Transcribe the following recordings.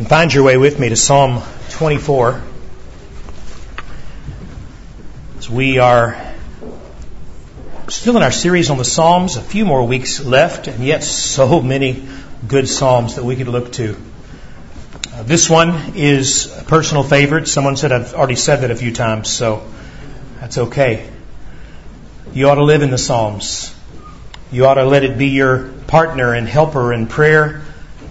And find your way with me to Psalm 24. As we are still in our series on the Psalms, a few more weeks left, and yet so many good Psalms that we could look to. Uh, this one is a personal favorite. Someone said I've already said that a few times, so that's okay. You ought to live in the Psalms. You ought to let it be your partner and helper in prayer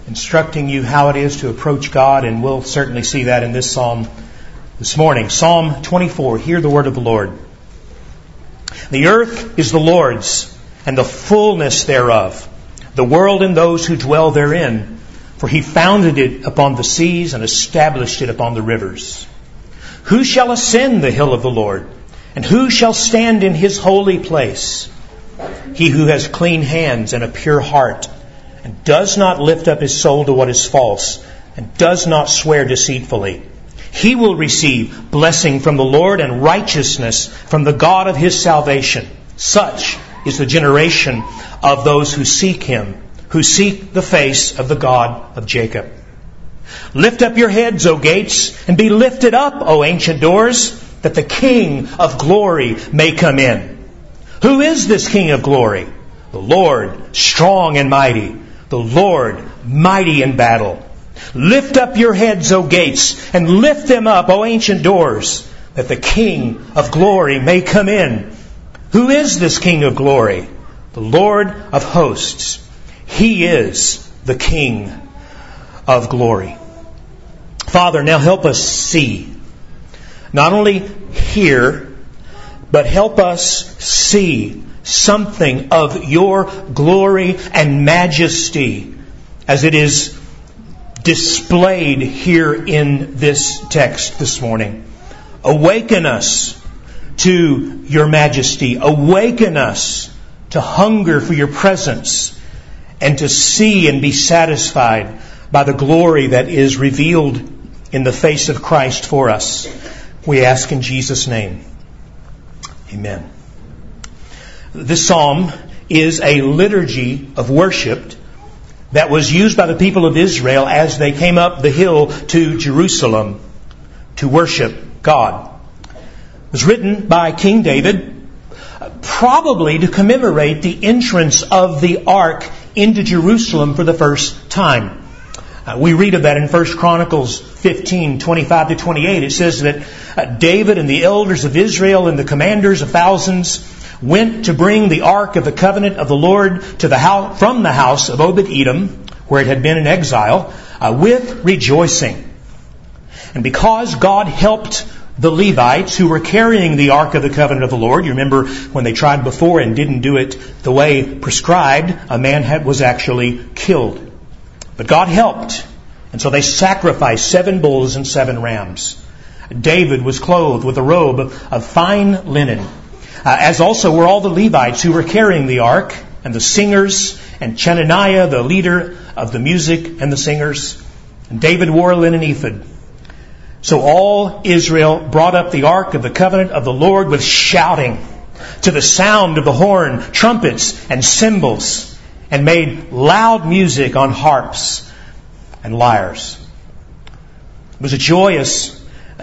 instructing you how it is to approach God, and we'll certainly see that in this psalm this morning. Psalm 24. Hear the word of the Lord. The earth is the Lord's, and the fullness thereof, the world and those who dwell therein. For he founded it upon the seas and established it upon the rivers. Who shall ascend the hill of the Lord? And who shall stand in his holy place? He who has clean hands and a pure heart and does not lift up his soul to what is false, and does not swear deceitfully. He will receive blessing from the Lord and righteousness from the God of his salvation. Such is the generation of those who seek him, who seek the face of the God of Jacob. Lift up your heads, O gates, and be lifted up, O ancient doors, that the King of glory may come in. Who is this King of glory? The Lord, strong and mighty the Lord mighty in battle. Lift up your heads, O gates, and lift them up, O ancient doors, that the King of glory may come in. Who is this King of glory? The Lord of hosts. He is the King of glory. Father, now help us see. Not only hear, but help us see something of your glory and majesty as it is displayed here in this text this morning. Awaken us to your majesty. Awaken us to hunger for your presence and to see and be satisfied by the glory that is revealed in the face of Christ for us. We ask in Jesus' name. Amen. This psalm is a liturgy of worship that was used by the people of Israel as they came up the hill to Jerusalem to worship God. It was written by King David, probably to commemorate the entrance of the ark into Jerusalem for the first time. Uh, we read of that in 1 Chronicles 15, 25 to 28. It says that uh, David and the elders of Israel and the commanders of thousands went to bring the ark of the covenant of the Lord to the house, from the house of Obed Edom, where it had been in exile, uh, with rejoicing. And because God helped the Levites who were carrying the Ark of the Covenant of the Lord. You remember when they tried before and didn't do it the way prescribed, a man had, was actually killed. But God helped. And so they sacrificed seven bulls and seven rams. David was clothed with a robe of fine linen uh, as also were all the Levites who were carrying the ark, and the singers, and Chenaniah, the leader of the music and the singers. And David wore a linen ephod. So all Israel brought up the ark of the covenant of the Lord with shouting to the sound of the horn, trumpets, and cymbals, and made loud music on harps and lyres. It was a joyous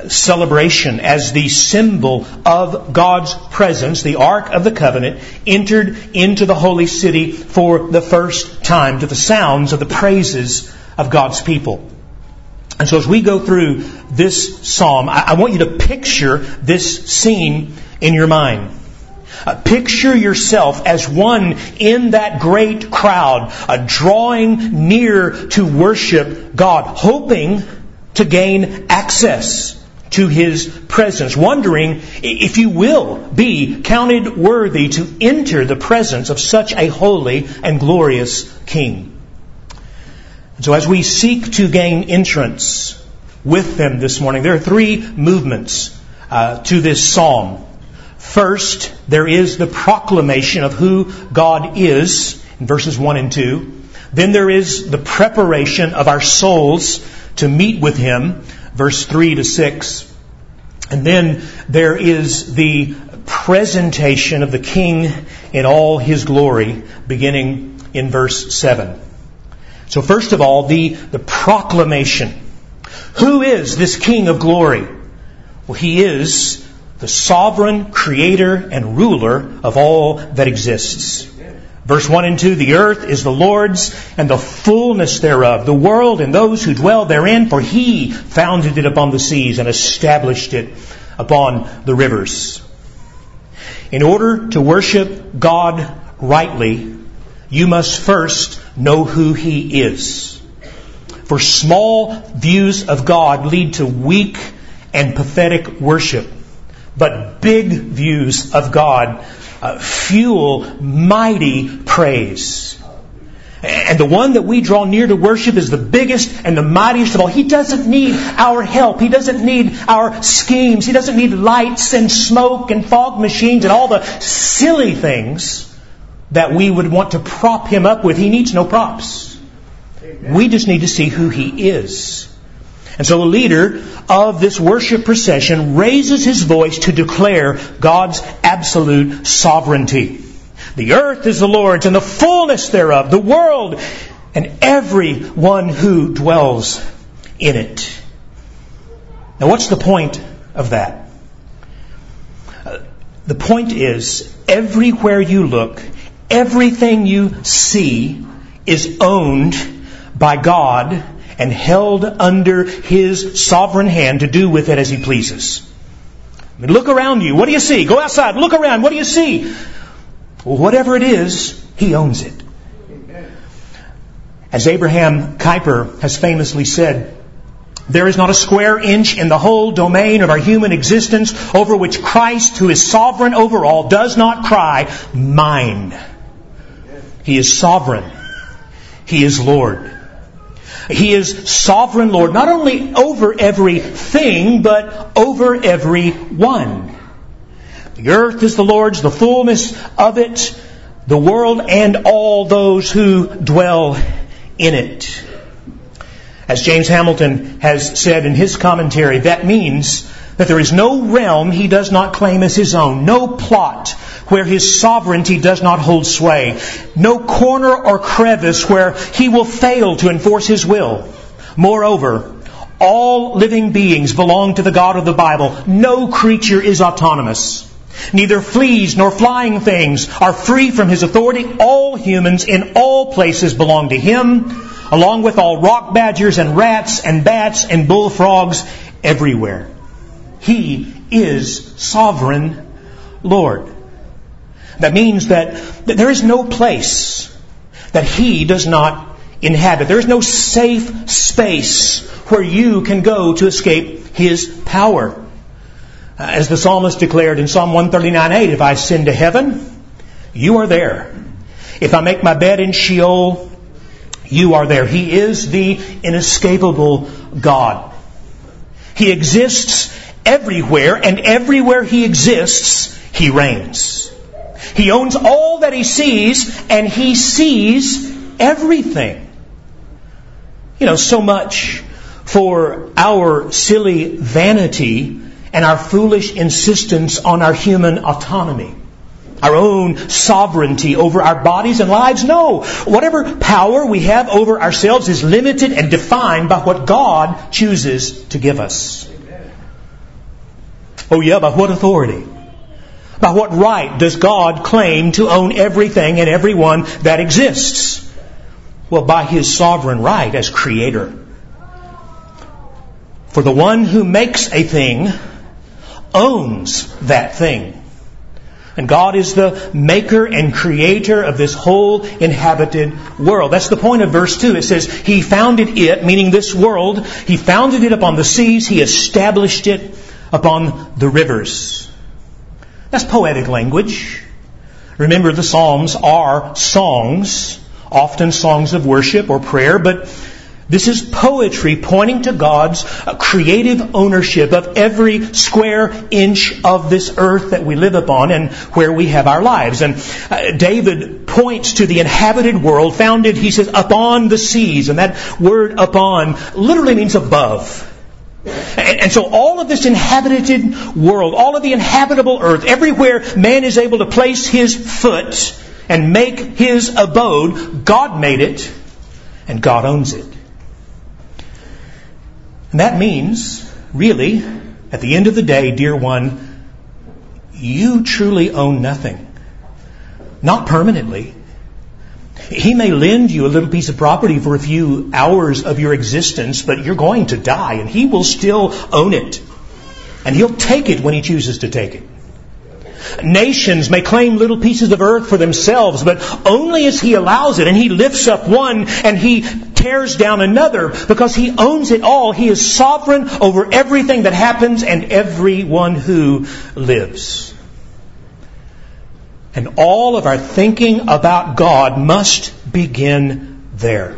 celebration as the symbol of God's presence, the Ark of the Covenant, entered into the holy city for the first time to the sounds of the praises of God's people. And so as we go through this psalm, I, want you to picture this scene in your mind. Uh, picture yourself as one in that great crowd, uh, drawing near to worship God, hoping to gain access to his presence, wondering if you will be counted worthy to enter the presence of such a holy and glorious king. So as we seek to gain entrance with them this morning, there are three movements uh, to this psalm. First, there is the proclamation of who God is in verses 1 and 2. Then there is the preparation of our souls to meet with Him verse 3 to 6. And then there is the presentation of the king in all his glory, beginning in verse 7. So first of all, the, the proclamation. Who is this King of glory? Well, he is the sovereign creator and ruler of all that exists. Verse 1 and 2, the earth is the Lord's and the fullness thereof, the world and those who dwell therein, for he founded it upon the seas and established it upon the rivers. In order to worship God rightly, you must first know who he is. For small views of God lead to weak and pathetic worship. But big views of God uh, fuel mighty praise. And the one that we draw near to worship is the biggest and the mightiest of all. He doesn't need our help. He doesn't need our schemes. He doesn't need lights and smoke and fog machines and all the silly things that we would want to prop him up with. He needs no props. We just need to see who he is. And so the leader of this worship procession raises his voice to declare God's absolute sovereignty. The earth is the Lord's and the fullness thereof, the world and every one who dwells in it. Now what's the point of that? The point is, everywhere you look, everything you see is owned by God and held under His sovereign hand to do with it as He pleases. I mean, look around you. What do you see? Go outside. Look around. What do you see? Well, whatever it is, He owns it. As Abraham Kuyper has famously said, there is not a square inch in the whole domain of our human existence over which Christ, who is sovereign over all, does not cry, Mine. He is sovereign. He is Lord. He is sovereign Lord, not only over everything, but over every one. The earth is the Lord's, the fullness of it, the world, and all those who dwell in it. As James Hamilton has said in his commentary, that means that there is no realm he does not claim as his own, no plot where his sovereignty does not hold sway, no corner or crevice where he will fail to enforce his will. Moreover, all living beings belong to the God of the Bible. No creature is autonomous. Neither fleas nor flying things are free from his authority. All humans in all places belong to him, along with all rock badgers and rats and bats and bullfrogs everywhere. He is sovereign Lord. That means that, that there is no place that He does not inhabit. There is no safe space where you can go to escape His power. Uh, as the psalmist declared in Psalm 139:8, if I ascend to heaven, you are there. If I make my bed in Sheol, you are there. He is the inescapable God. He exists everywhere, and everywhere He exists, He reigns. He owns all that He sees, and He sees everything. You know, so much for our silly vanity and our foolish insistence on our human autonomy. Our own sovereignty over our bodies and lives? No. Whatever power we have over ourselves is limited and defined by what God chooses to give us. Oh yeah, by what authority? By what right does God claim to own everything and everyone that exists? Well, by His sovereign right as Creator. For the one who makes a thing owns that thing. And God is the maker and creator of this whole inhabited world. That's the point of verse 2. It says, He founded it, meaning this world. He founded it upon the seas. He established it upon the rivers. That's poetic language. Remember, the Psalms are songs, often songs of worship or prayer, but this is poetry pointing to God's creative ownership of every square inch of this earth that we live upon and where we have our lives. And uh, David points to the inhabited world founded, he says, upon the seas. And that word upon literally means above. And, so all of this inhabited world, all of the inhabitable earth, everywhere man is able to place his foot and make his abode, God made it and God owns it. And that means, really, at the end of the day, dear one, you truly own nothing. Not permanently. He may lend you a little piece of property for a few hours of your existence, but you're going to die, and he will still own it. And he'll take it when he chooses to take it. Nations may claim little pieces of earth for themselves, but only as He allows it. And He lifts up one and He tears down another because He owns it all. He is sovereign over everything that happens and everyone who lives. And all of our thinking about God must begin there.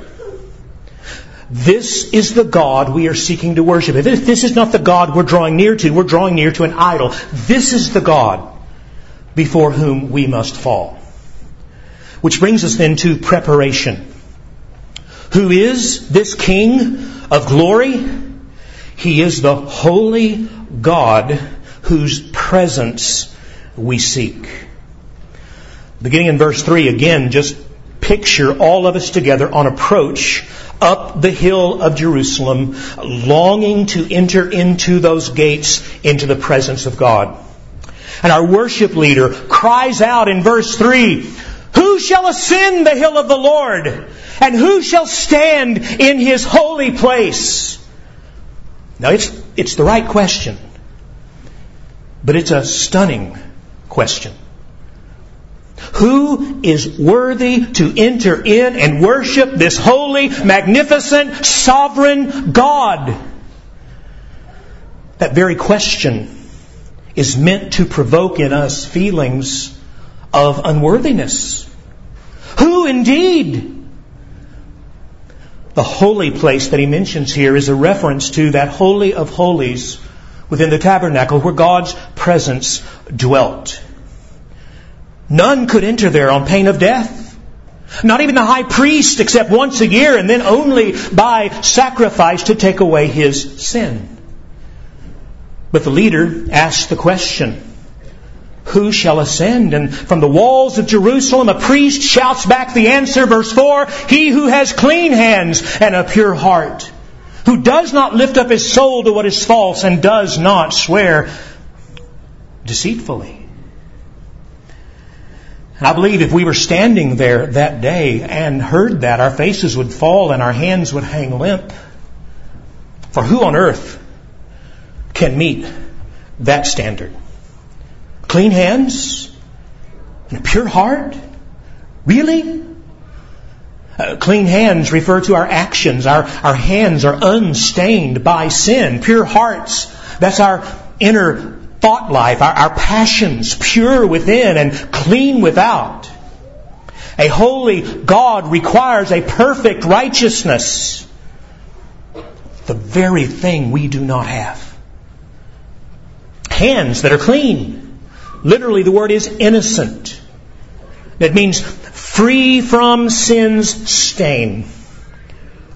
This is the God we are seeking to worship. If this is not the God we're drawing near to, we're drawing near to an idol. This is the God before whom we must fall. Which brings us then to preparation. Who is this King of glory? He is the holy God whose presence we seek. Beginning in verse 3, again, just picture all of us together on approach up the hill of Jerusalem, longing to enter into those gates into the presence of God. And our worship leader cries out in verse 3, Who shall ascend the hill of the Lord? And who shall stand in his holy place? Now it's, it's the right question. But it's a stunning question. Who is worthy to enter in and worship this holy, magnificent, sovereign God? That very question is meant to provoke in us feelings of unworthiness. Who indeed? The holy place that he mentions here is a reference to that Holy of Holies within the tabernacle where God's presence dwelt. None could enter there on pain of death. Not even the high priest except once a year and then only by sacrifice to take away his sin. But the leader asked the question, who shall ascend? And from the walls of Jerusalem, a priest shouts back the answer, verse 4, he who has clean hands and a pure heart, who does not lift up his soul to what is false and does not swear deceitfully. I believe if we were standing there that day and heard that, our faces would fall and our hands would hang limp. For who on earth can meet that standard. Clean hands and a pure heart? Really? Uh, clean hands refer to our actions. Our, our hands are unstained by sin. Pure hearts, that's our inner thought life, our, our passions, pure within and clean without. A holy God requires a perfect righteousness. The very thing we do not have hands that are clean. Literally, the word is innocent. That means free from sin's stain.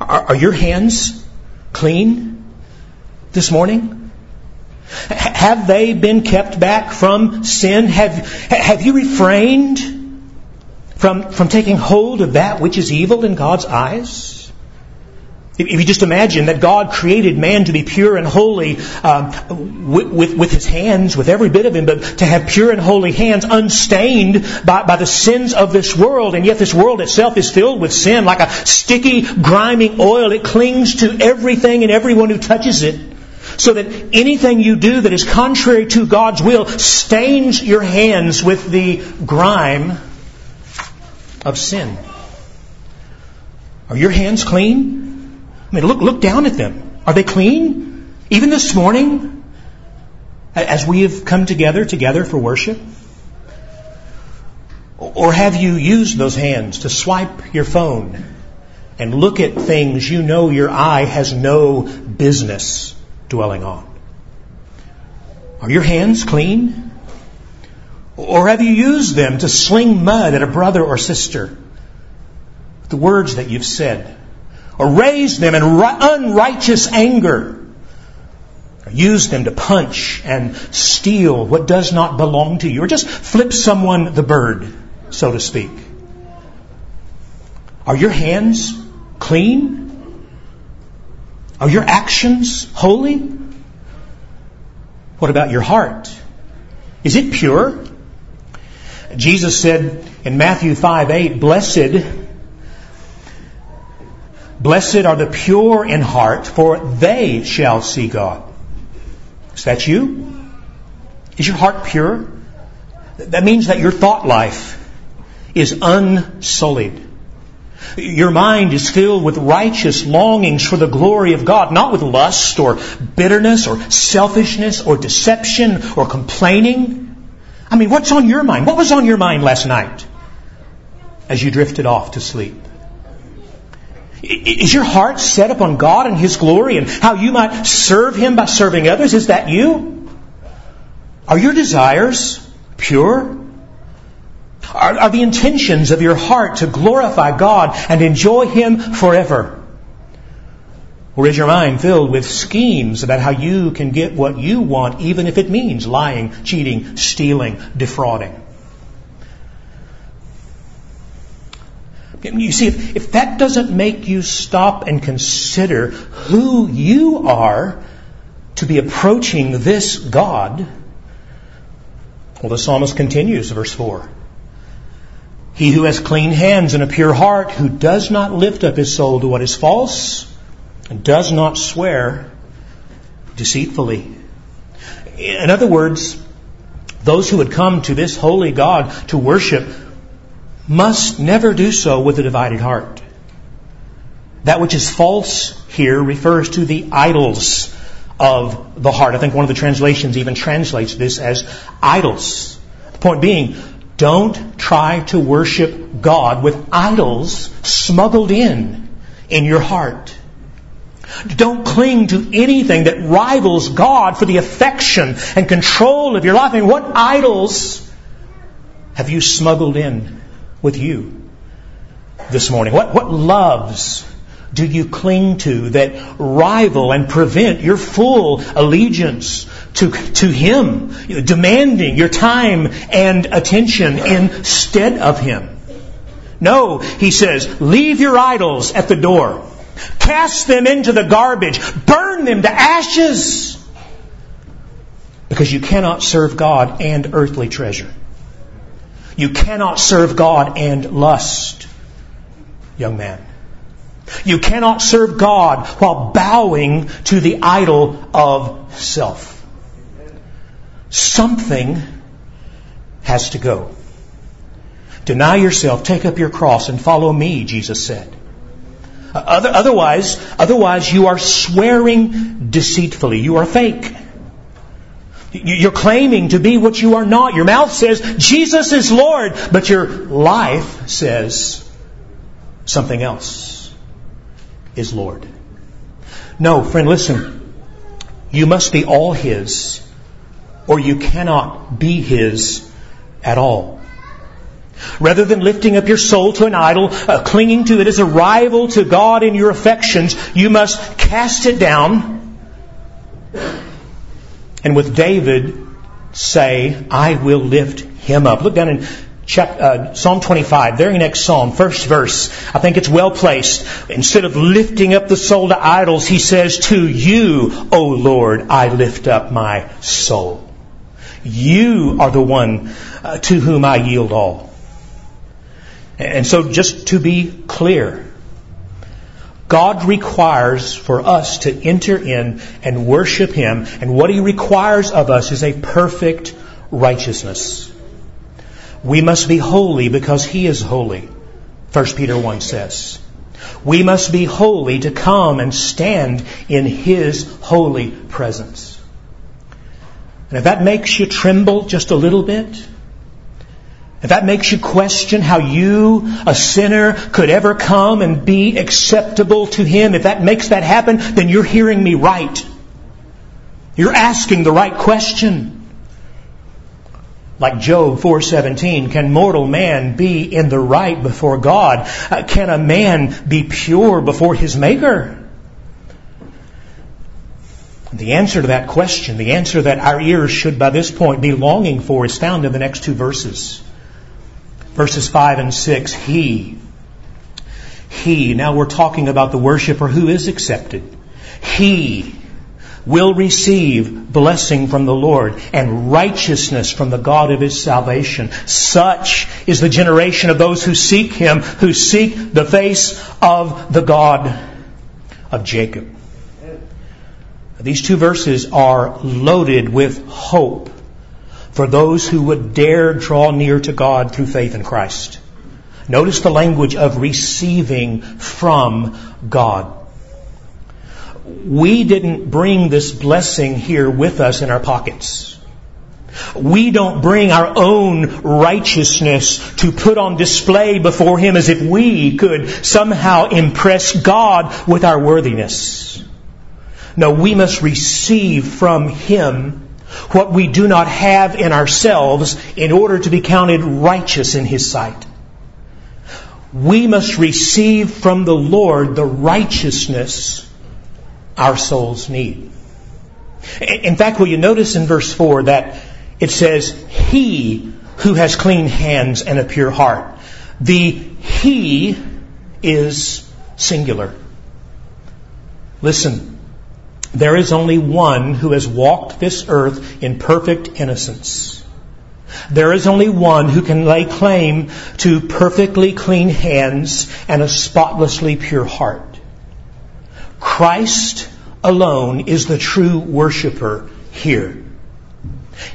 Are, are your hands clean this morning? Have they been kept back from sin? Have, have you refrained from, from taking hold of that which is evil in God's eyes? If you just imagine that God created man to be pure and holy um, with, with, with, his hands, with every bit of him, but to have pure and holy hands unstained by, by the sins of this world, and yet this world itself is filled with sin like a sticky, grimy oil. It clings to everything and everyone who touches it. So that anything you do that is contrary to God's will stains your hands with the grime of sin. Are your hands clean? I mean, look, look down at them. Are they clean? Even this morning, as we have come together, together for worship? Or have you used those hands to swipe your phone and look at things you know your eye has no business dwelling on? Are your hands clean? Or have you used them to sling mud at a brother or sister? The words that you've said or raise them in unrighteous anger, or use them to punch and steal what does not belong to you, or just flip someone the bird, so to speak. Are your hands clean? Are your actions holy? What about your heart? Is it pure? Jesus said in Matthew 5 8, Blessed, blessed are the pure in heart, for they shall see God. Is that you? Is your heart pure? That means that your thought life is unsullied. Your mind is filled with righteous longings for the glory of God, not with lust or bitterness or selfishness or deception or complaining. I mean, what's on your mind? What was on your mind last night as you drifted off to sleep? Is your heart set upon God and His glory and how you might serve Him by serving others? Is that you? Are your desires pure? Are, are the intentions of your heart to glorify God and enjoy Him forever? Or is your mind filled with schemes about how you can get what you want, even if it means lying, cheating, stealing, defrauding? You see, if, if that doesn't make you stop and consider who you are to be approaching this God, well, the psalmist continues, verse 4. He who has clean hands and a pure heart, who does not lift up his soul to what is false, and does not swear deceitfully. In other words, those who would come to this holy God to worship must never do so with a divided heart. That which is false here refers to the idols of the heart. I think one of the translations even translates this as idols. The point being, don't try to worship God with idols smuggled in in your heart. Don't cling to anything that rivals God for the affection and control of your life. I mean, what idols have you smuggled in with you this morning? What, what loves do you cling to that rival and prevent your full allegiance to, to Him, demanding your time and attention instead of Him? No, he says, leave your idols at the door. Cast them into the garbage. Burn them to ashes. Because you cannot serve God and earthly treasure. You cannot serve God and lust, young man. You cannot serve God while bowing to the idol of self. Something has to go. Deny yourself, take up your cross, and follow me, Jesus said. Otherwise, otherwise you are swearing deceitfully. You are fake. You're claiming to be what you are not. Your mouth says, Jesus is Lord, but your life says something else is Lord. No, friend, listen. You must be all His, or you cannot be His at all. Rather than lifting up your soul to an idol, uh, clinging to it as a rival to God in your affections, you must cast it down and with David say, I will lift him up. Look down in Psalm 25, very next psalm, first verse. I think it's well placed. Instead of lifting up the soul to idols, he says, To you, O Lord, I lift up my soul. You are the one uh, to whom I yield all. And so, just to be clear, God requires for us to enter in and worship Him, and what He requires of us is a perfect righteousness. We must be holy because He is holy, 1 Peter 1 says. We must be holy to come and stand in His holy presence. And if that makes you tremble just a little bit, if that makes you question how you, a sinner, could ever come and be acceptable to Him, if that makes that happen, then you're hearing me right. You're asking the right question. Like Job 4:17, can mortal man be in the right before God? Uh, can a man be pure before his maker? The answer to that question, the answer that our ears should by this point be longing for is found in the next two verses verses 5 and 6, He. He. Now we're talking about the worshiper who is accepted. he will receive blessing from the Lord and righteousness from the God of his salvation. Such is the generation of those who seek him, who seek the face of the God of Jacob. These two verses are loaded with hope for those who would dare draw near to God through faith in Christ. Notice the language of receiving from God. We didn't bring this blessing here with us in our pockets. We don't bring our own righteousness to put on display before Him as if we could somehow impress God with our worthiness. No, we must receive from Him what we do not have in ourselves in order to be counted righteous in His sight. We must receive from the Lord the righteousness our souls need. In fact, will you notice in verse 4 that it says, He who has clean hands and a pure heart. The He is singular. Listen, there is only one who has walked this earth in perfect innocence. There is only one who can lay claim to perfectly clean hands and a spotlessly pure heart. Christ alone is the true worshiper here.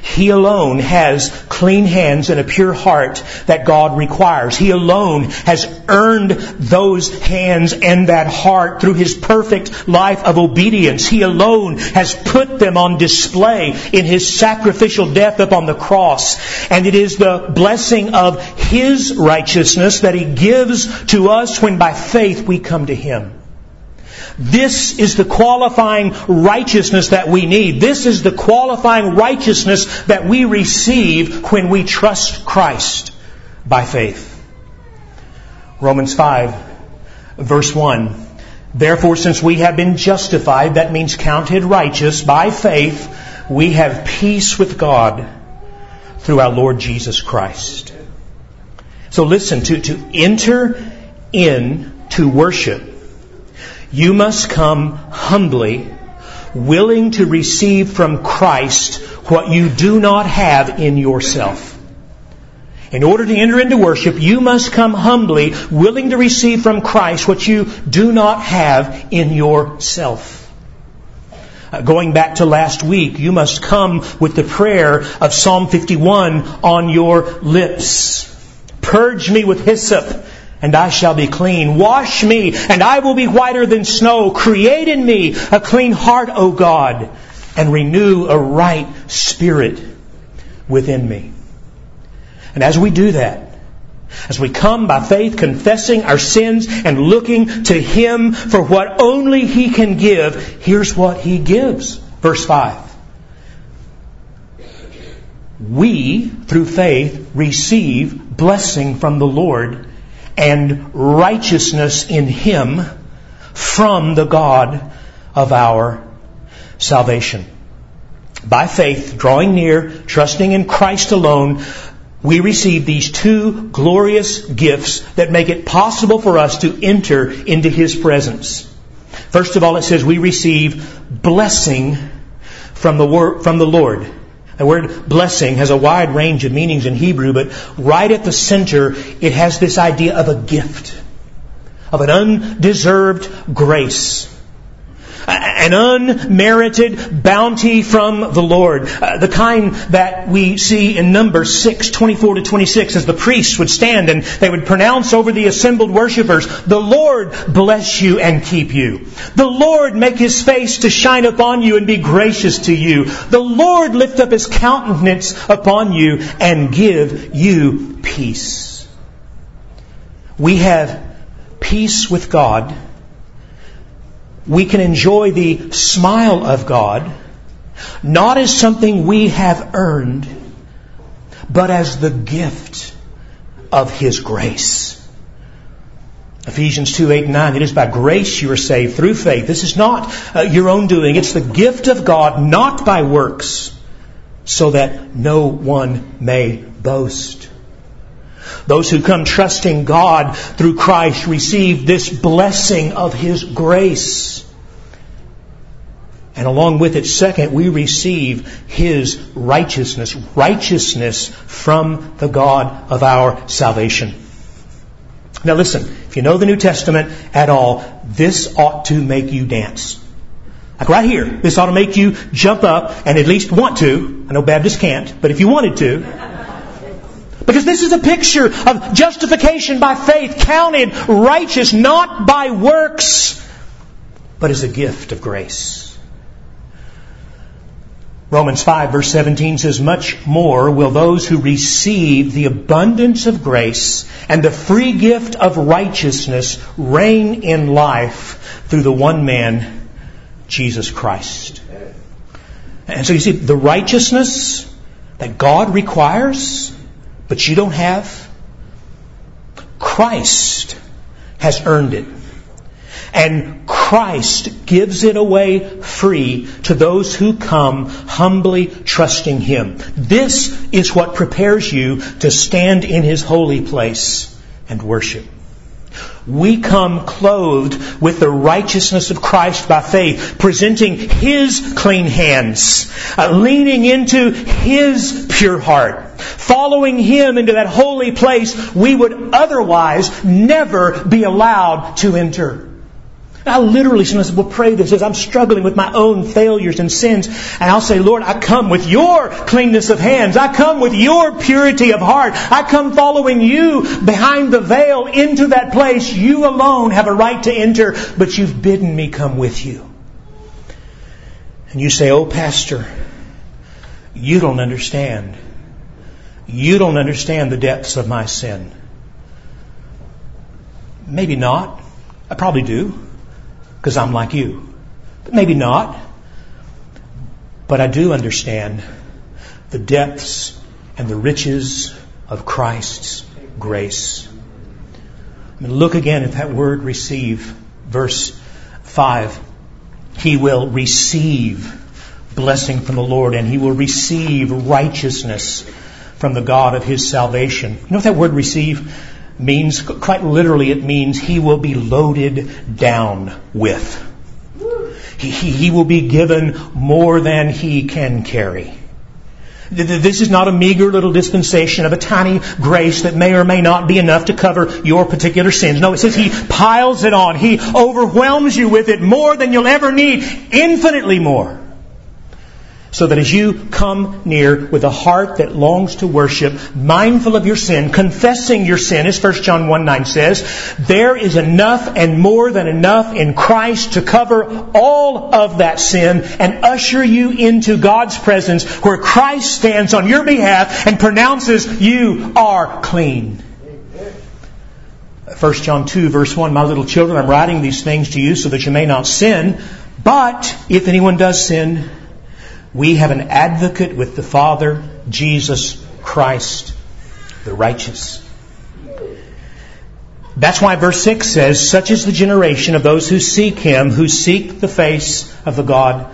He alone has clean hands and a pure heart that God requires. He alone has earned those hands and that heart through His perfect life of obedience. He alone has put them on display in His sacrificial death upon the cross. And it is the blessing of His righteousness that He gives to us when by faith we come to Him. This is the qualifying righteousness that we need. This is the qualifying righteousness that we receive when we trust Christ by faith. Romans 5, verse 1. Therefore, since we have been justified, that means counted righteous by faith, we have peace with God through our Lord Jesus Christ. So listen, to, to enter in to worship you must come humbly, willing to receive from Christ what you do not have in yourself. In order to enter into worship, you must come humbly, willing to receive from Christ what you do not have in yourself. Uh, going back to last week, you must come with the prayer of Psalm 51 on your lips. Purge me with hyssop and I shall be clean. Wash me, and I will be whiter than snow. Create in me a clean heart, O God, and renew a right spirit within me. And as we do that, as we come by faith, confessing our sins and looking to Him for what only He can give, here's what He gives. Verse 5. We, through faith, receive blessing from the Lord and righteousness in Him from the God of our salvation. By faith, drawing near, trusting in Christ alone, we receive these two glorious gifts that make it possible for us to enter into His presence. First of all, it says we receive blessing from the, from the Lord. The word blessing has a wide range of meanings in Hebrew, but right at the center, it has this idea of a gift, of an undeserved grace an unmerited bounty from the Lord. Uh, the kind that we see in Numbers 6, 24 to 26 as the priests would stand and they would pronounce over the assembled worshippers, the Lord bless you and keep you. The Lord make his face to shine upon you and be gracious to you. The Lord lift up his countenance upon you and give you peace. We have peace with God we can enjoy the smile of God not as something we have earned, but as the gift of His grace. Ephesians 2, 8, and 9. It is by grace you are saved through faith. This is not uh, your own doing. It's the gift of God, not by works, so that no one may boast. Those who come trusting God through Christ receive this blessing of His grace. And along with it, second, we receive His righteousness, righteousness from the God of our salvation. Now listen, if you know the New Testament at all, this ought to make you dance. Like right here, this ought to make you jump up and at least want to. I know Baptists can't, but if you wanted to. Because this is a picture of justification by faith, counted righteous not by works, but as a gift of grace. Romans 5 verse 17 says, Much more will those who receive the abundance of grace and the free gift of righteousness reign in life through the one man, Jesus Christ. And so you see, the righteousness that God requires, but you don't have, Christ has earned it. And Christ gives it away free to those who come humbly trusting Him. This is what prepares you to stand in His holy place and worship. We come clothed with the righteousness of Christ by faith, presenting His clean hands, uh, leaning into His pure heart, following Him into that holy place we would otherwise never be allowed to enter. I literally sometimes will pray this as I'm struggling with my own failures and sins. And I'll say, Lord, I come with your cleanness of hands. I come with your purity of heart. I come following you behind the veil into that place you alone have a right to enter, but you've bidden me come with you. And you say, Oh, Pastor, you don't understand. You don't understand the depths of my sin. Maybe not. I probably do because I'm like you. But maybe not. But I do understand the depths and the riches of Christ's grace. I mean, look again at that word receive, verse 5. He will receive blessing from the Lord and he will receive righteousness from the God of his salvation. You know what that word receive means, quite literally, it means he will be loaded down with. He, he, he will be given more than he can carry. This is not a meager little dispensation of a tiny grace that may or may not be enough to cover your particular sins. No, it says He piles it on. He overwhelms you with it more than you'll ever need, infinitely more. So that as you come near with a heart that longs to worship, mindful of your sin, confessing your sin, as 1 John 1 9 says, there is enough and more than enough in Christ to cover all of that sin and usher you into God's presence where Christ stands on your behalf and pronounces you are clean. 1 John 2 verse 1, My little children, I'm writing these things to you so that you may not sin. But if anyone does sin, we have an advocate with the Father, Jesus Christ, the righteous. That's why verse 6 says, Such is the generation of those who seek him, who seek the face of the God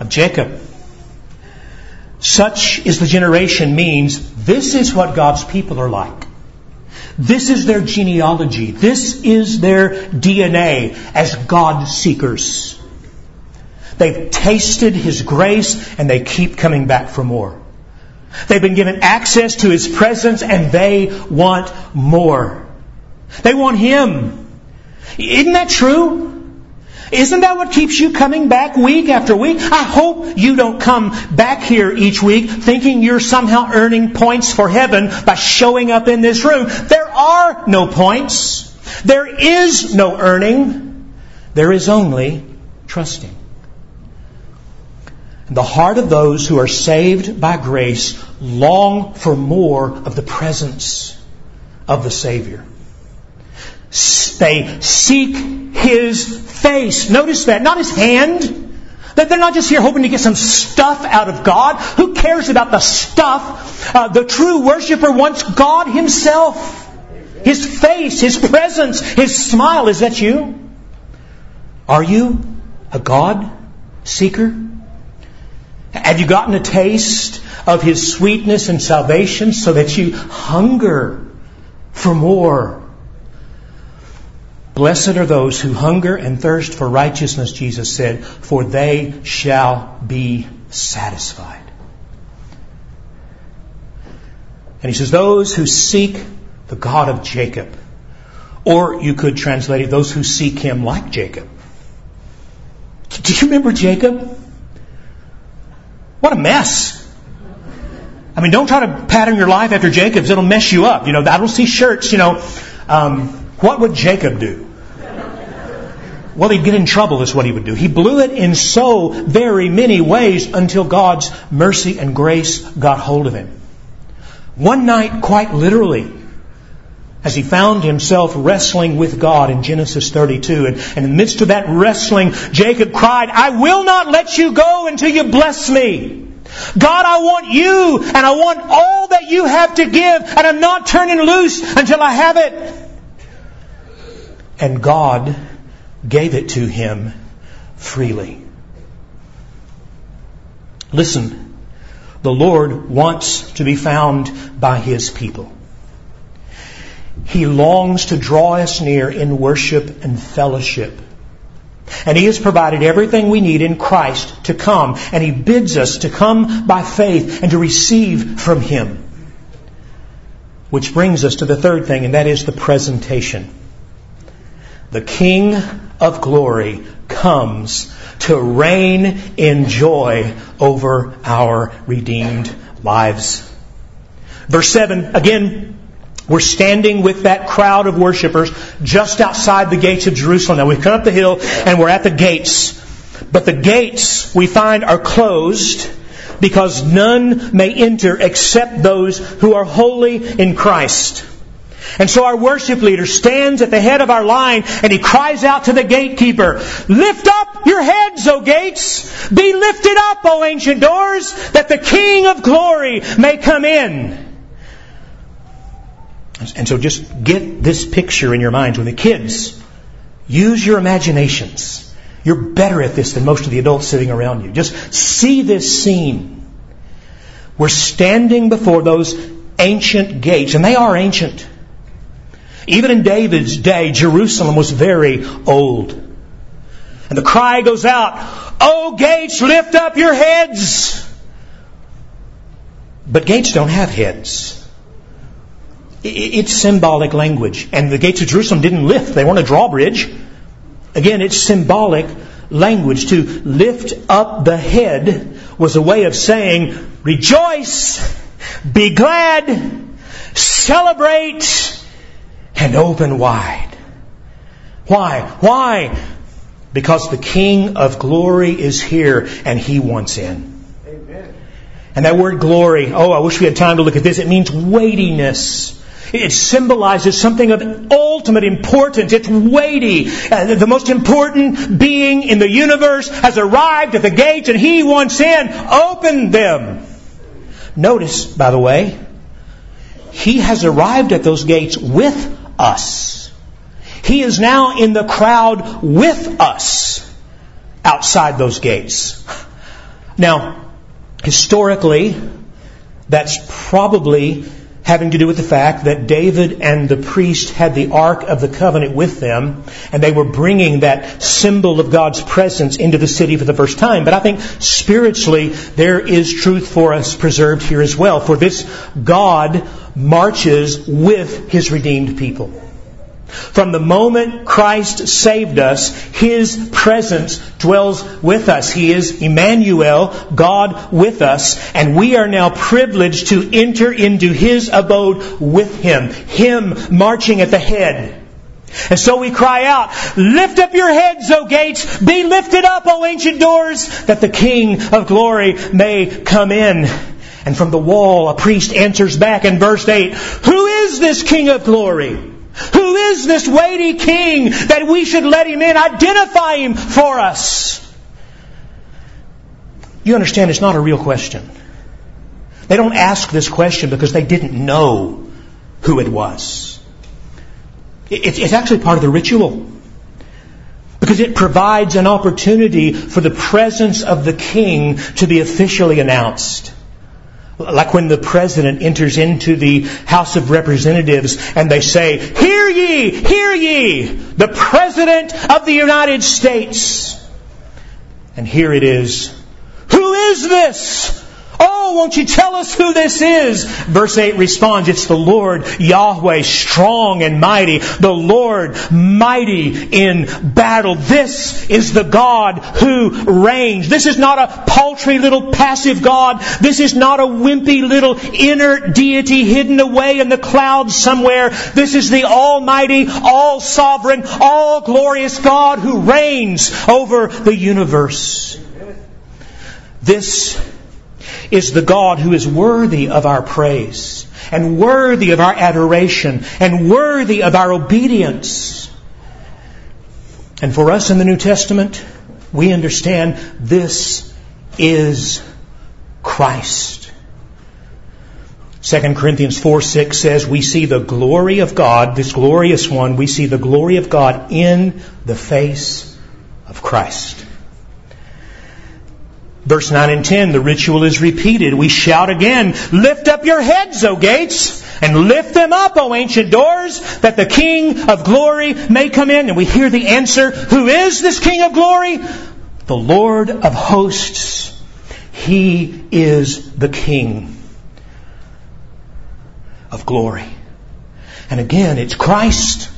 of Jacob. Such is the generation means this is what God's people are like. This is their genealogy. This is their DNA as God seekers. They've tasted His grace and they keep coming back for more. They've been given access to His presence and they want more. They want Him. Isn't that true? Isn't that what keeps you coming back week after week? I hope you don't come back here each week thinking you're somehow earning points for heaven by showing up in this room. There are no points. There is no earning. There is only trusting. The heart of those who are saved by grace long for more of the presence of the Savior. They seek His face. Notice that. Not His hand. That they're not just here hoping to get some stuff out of God. Who cares about the stuff? Uh, the true worshiper wants God Himself. His face, His presence, His smile. Is that you? Are you a God seeker? Have you gotten a taste of His sweetness and salvation so that you hunger for more? Blessed are those who hunger and thirst for righteousness, Jesus said, for they shall be satisfied. And he says, those who seek the God of Jacob. Or you could translate it, those who seek him like Jacob. Do you remember Jacob? What a mess. I mean, don't try to pattern your life after Jacob's. It'll mess you up. You know, I don't see shirts, you know. Um, what would Jacob do? Well, he'd get in trouble, is what he would do. He blew it in so very many ways until God's mercy and grace got hold of him. One night, quite literally, as he found himself wrestling with God in Genesis 32. And, and, in the midst of that wrestling, Jacob cried, I will not let you go until you bless me. God, I want you and I want all that you have to give and I'm not turning loose until I have it. And God gave it to him freely. Listen, the Lord wants to be found by his people. He longs to draw us near in worship and fellowship. And He has provided everything we need in Christ to come. And He bids us to come by faith and to receive from Him. Which brings us to the third thing, and that is the presentation. The King of glory comes to reign in joy over our redeemed lives. Verse 7, again, we're standing with that crowd of worshipers just outside the gates of Jerusalem. Now we've come up the hill and we're at the gates. But the gates we find are closed because none may enter except those who are holy in Christ. And so our worship leader stands at the head of our line and he cries out to the gatekeeper, Lift up your heads, O gates! Be lifted up, O ancient doors, that the King of glory may come in. And so just get this picture in your minds when the kids use your imaginations. You're better at this than most of the adults sitting around you. Just see this scene. We're standing before those ancient gates, and they are ancient. Even in David's day, Jerusalem was very old. And the cry goes out, Oh gates, lift up your heads! But gates don't have heads. It's symbolic language. And the gates of Jerusalem didn't lift. They weren't a drawbridge. Again, it's symbolic language. To lift up the head was a way of saying, rejoice, be glad, celebrate, and open wide. Why? Why? Because the King of glory is here and he wants in. Amen. And that word glory, oh, I wish we had time to look at this. It means weightiness. It symbolizes something of ultimate importance. It's weighty. Uh, the most important being in the universe has arrived at the gates and he wants in. Open them. Notice, by the way, he has arrived at those gates with us. He is now in the crowd with us outside those gates. Now, historically, that's probably having to do with the fact that David and the priest had the Ark of the Covenant with them, and they were bringing that symbol of God's presence into the city for the first time. But I think spiritually, there is truth for us preserved here as well. For this God marches with His redeemed people. From the moment Christ saved us, His presence dwells with us. He is Emmanuel, God with us, and we are now privileged to enter into His abode with Him, Him marching at the head. And so we cry out, Lift up your heads, O gates! Be lifted up, O ancient doors, that the King of glory may come in. And from the wall, a priest answers back in verse 8, Who is this King of glory? Who is this weighty king that we should let him in? Identify him for us. You understand it's not a real question. They don't ask this question because they didn't know who it was. It's actually part of the ritual. Because it provides an opportunity for the presence of the king to be officially announced. Like when the president enters into the House of Representatives and they say, Hear ye, hear ye, the President of the United States. And here it is. Who is this? Oh, won't you tell us who this is? Verse 8 responds, it's the Lord Yahweh, strong and mighty, the Lord mighty in battle. This is the God who reigns. This is not a paltry little passive God. This is not a wimpy little inner deity hidden away in the clouds somewhere. This is the almighty, all sovereign, all glorious God who reigns over the universe. This is the God who is worthy of our praise and worthy of our adoration and worthy of our obedience. And for us in the New Testament, we understand this is Christ. 2 Corinthians 4 6 says, We see the glory of God, this glorious one, we see the glory of God in the face of Christ. Verse 9 and 10, the ritual is repeated. We shout again, Lift up your heads, O gates, and lift them up, O ancient doors, that the King of glory may come in. And we hear the answer, Who is this King of glory? The Lord of hosts. He is the King of glory. And again, it's Christ.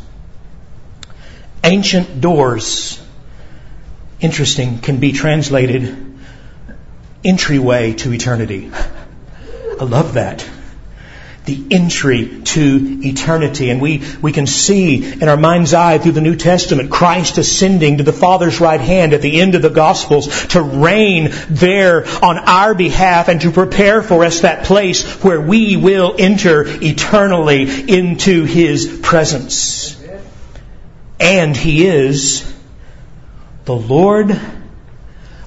Ancient doors, interesting, can be translated entryway to eternity. I love that. The entry to eternity. And we, we can see in our mind's eye through the New Testament Christ ascending to the Father's right hand at the end of the Gospels to reign there on our behalf and to prepare for us that place where we will enter eternally into His presence. And He is the Lord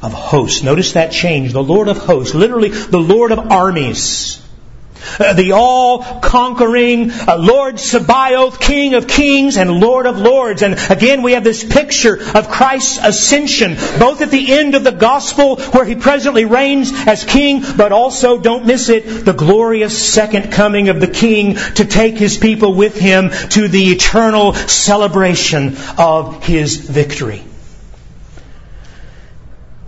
of hosts. Notice that change. The Lord of hosts. Literally, the Lord of armies. Uh, the all-conquering uh, Lord Sabaoth, King of kings and Lord of lords. And again, we have this picture of Christ's ascension, both at the end of the gospel where he presently reigns as king, but also, don't miss it, the glorious second coming of the king to take his people with him to the eternal celebration of his victory.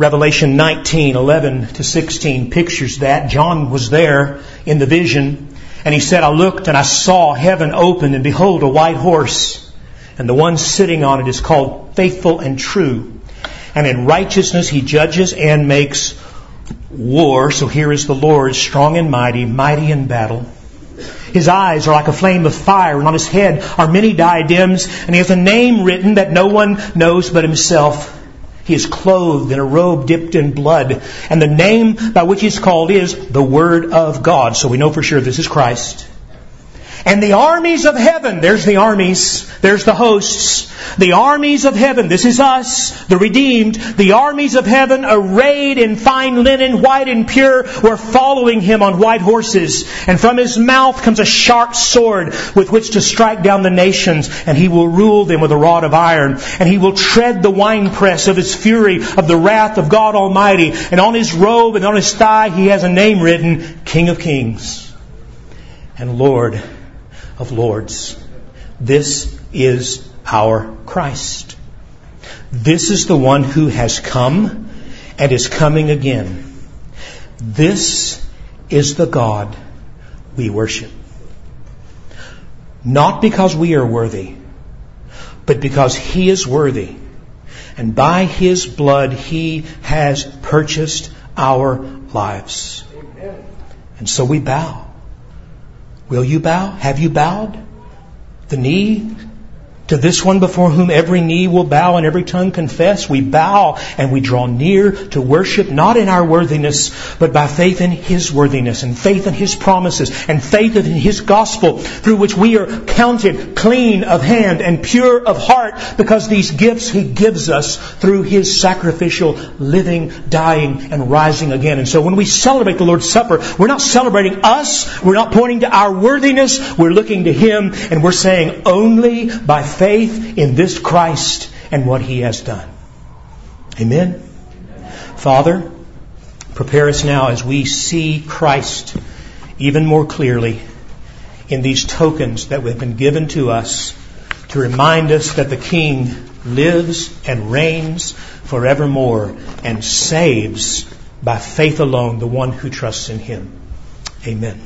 Revelation 19, 11 to 16 pictures that. John was there in the vision, and he said, I looked and I saw heaven open, and behold, a white horse, and the one sitting on it is called faithful and true. And in righteousness he judges and makes war. So here is the Lord, strong and mighty, mighty in battle. His eyes are like a flame of fire, and on his head are many diadems, and he has a name written that no one knows but himself. He is clothed in a robe dipped in blood. And the name by which he is called is the Word of God. So we know for sure this is Christ. And the armies of heaven, there's the armies, there's the hosts, the armies of heaven, this is us, the redeemed, the armies of heaven arrayed in fine linen, white and pure, were following him on white horses. And from his mouth comes a sharp sword with which to strike down the nations, and he will rule them with a rod of iron. And he will tread the winepress of his fury, of the wrath of God Almighty. And on his robe and on his thigh he has a name written, King of Kings and Lord of Lords. This is our Christ. This is the one who has come and is coming again. This is the God we worship. Not because we are worthy, but because He is worthy. And by His blood, He has purchased our lives. And so we bow. Will you bow? Have you bowed? The knee to this one before whom every knee will bow and every tongue confess. We bow and we draw near to worship, not in our worthiness, but by faith in His worthiness and faith in His promises and faith in His gospel through which we are counted clean of hand and pure of heart because these gifts He gives us through His sacrificial living, dying, and rising again. And so when we celebrate the Lord's Supper, we're not celebrating us, we're not pointing to our worthiness, we're looking to Him and we're saying only by faith faith in this Christ and what He has done. Amen. Father, prepare us now as we see Christ even more clearly in these tokens that have been given to us to remind us that the King lives and reigns forevermore and saves by faith alone the one who trusts in him. Amen.